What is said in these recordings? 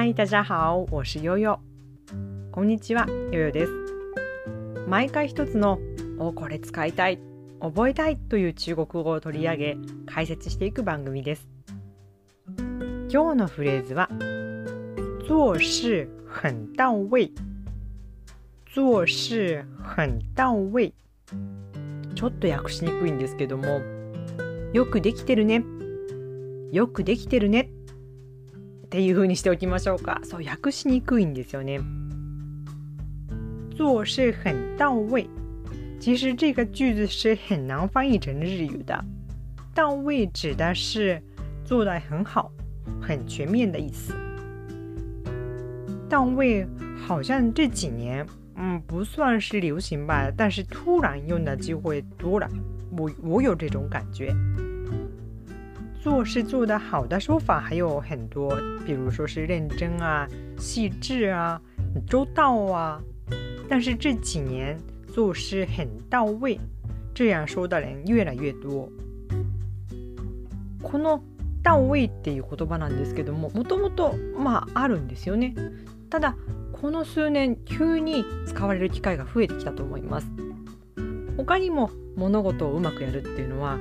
嗨，大家好，我是悠悠。こんにちは、悠悠です。毎回一つのおこれ使いたい、覚えたいという中国語を取り上げ解説していく番組です。今日のフレーズは做事很到位。做事很到位。ちょっと訳しにくいんですけども、よくできてるね。よくできてるね。っていう風にしておきましょうか。そう、訳しにくいんですよね。做事很到位。其实这个句子是很难翻译成日语的。到位指的是做得很好、很全面的意思。到位好像这几年，嗯，不算是流行吧，但是突然用的机会多了。我我有这种感觉。 做事做得好的说法还有很多，比如说是认真啊、细致啊、周到啊。但是这几年做事很到位，这样说的人越来越多。この到位っていう言葉なんですけども、もともとまああるんですよね。ただこの数年急に使われる機会が増えてきたと思います。他にも物事をうまくやるっていうのは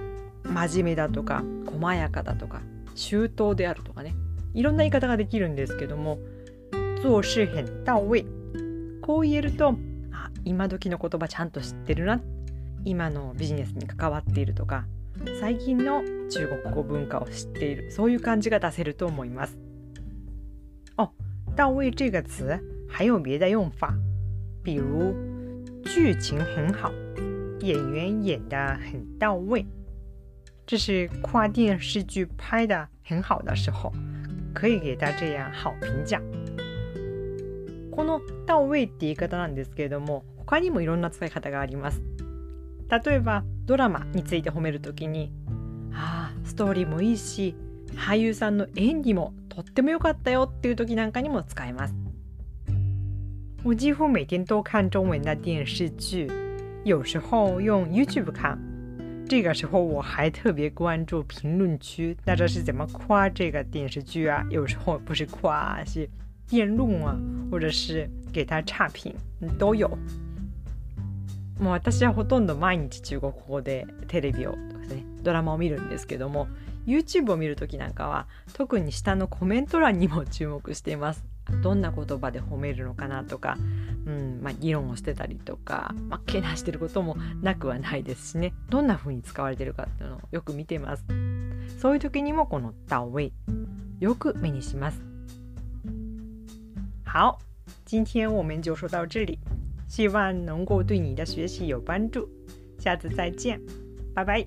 真面目だとか細やかだとか周到であるとかね。いろんな言い方ができるんですけども做事很到位。こう言えるとあ今時の言葉ちゃんと知ってるな。今のビジネスに関わっているとか最近の中国語文化を知っている。そういう感じが出せると思います。哦到位这个词还有别的用法。比如剧情很好。演员演得很到位。这是夸电视剧拍的很好的时候，可以给他这样好评价。この「到位」って言い方なんですけれども他にもいろんな使い方があります。例えばドラマについて褒めるときに「ああストーリーもいいし俳優さんの演技もとっても良かったよ」っていう時なんかにも使えます。我几乎每天都看中文的电视剧，有时候用 YouTube 看。这个时候我还特别关注评论区，大家是怎么夸这个电视剧啊？有时候不是夸，是辩论啊，或者是给他差评，都有。もう私はほとんど毎日中国語でテレビをねドラマを見るんですけども YouTube を見る時なんかは特に下のコメント欄にも注目しています。どんな言葉で褒めるのかなとか、うんまあ、議論をしてたりとか、まあ、けなしてることもなくはないですしね。どんな風に使われてるかっていうのをよく見てます。そういう時にもこの「到位」よく目にします。好。今天我们就说到这里。希望能够对你的学习有帮助。下次再见。拜拜。